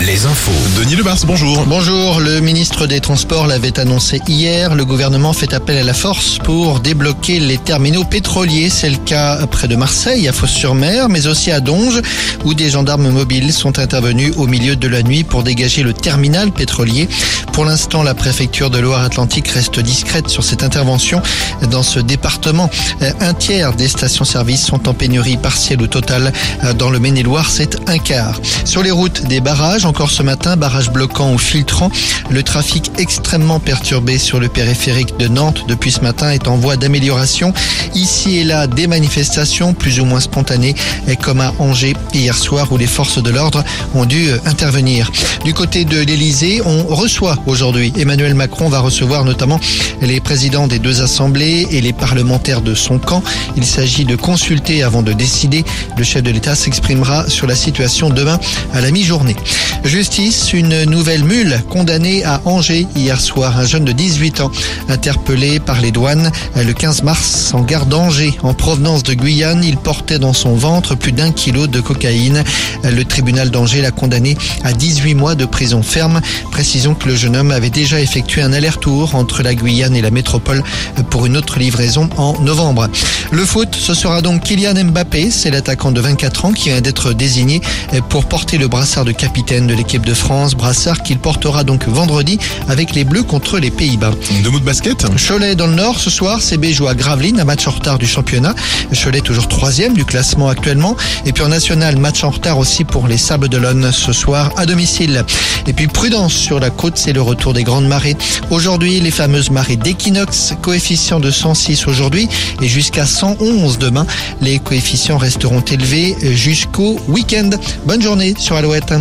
les infos. Denis Lebars, bonjour. Bonjour, le ministre des Transports l'avait annoncé hier. Le gouvernement fait appel à la force pour débloquer les terminaux pétroliers. C'est le cas près de Marseille, à Fos-sur-Mer, mais aussi à Donge, où des gendarmes mobiles sont intervenus au milieu de la nuit pour dégager le terminal pétrolier. Pour l'instant, la préfecture de Loire-Atlantique reste discrète sur cette intervention. Dans ce département, un tiers des stations-service sont en pénurie partielle ou totale. Dans le Maine-et-Loire, c'est un quart. Sur les routes des barrages, encore ce matin, barrage bloquant ou filtrant. Le trafic extrêmement perturbé sur le périphérique de Nantes depuis ce matin est en voie d'amélioration. Ici et là, des manifestations plus ou moins spontanées, comme à Angers hier soir où les forces de l'ordre ont dû intervenir. Du côté de l'Elysée, on reçoit aujourd'hui. Emmanuel Macron va recevoir notamment les présidents des deux assemblées et les parlementaires de son camp. Il s'agit de consulter avant de décider. Le chef de l'État s'exprimera sur la situation demain à la mi-journée. Justice, une nouvelle mule condamnée à Angers hier soir. Un jeune de 18 ans interpellé par les douanes le 15 mars en gare d'Angers en provenance de Guyane. Il portait dans son ventre plus d'un kilo de cocaïne. Le tribunal d'Angers l'a condamné à 18 mois de prison ferme. Précisons que le jeune homme avait déjà effectué un aller-retour entre la Guyane et la métropole pour une autre livraison en novembre. Le foot, ce sera donc Kylian Mbappé. C'est l'attaquant de 24 ans qui vient d'être désigné pour porter le brassard de capitaine de l'équipe de France, brassard qu'il portera donc vendredi avec les Bleus contre les Pays-Bas. Deux mots de basket Cholet dans le Nord ce soir, CB joue à Gravelines, un match en retard du championnat. Cholet toujours troisième du classement actuellement. Et puis en national, match en retard aussi pour les Sables d'Olonne ce soir à domicile. Et puis prudence sur la côte, c'est le retour des grandes marées. Aujourd'hui, les fameuses marées d'équinoxe, coefficient de 106 aujourd'hui et jusqu'à 111 demain. Les coefficients resteront élevés jusqu'au week-end. Bonne journée sur Alouette.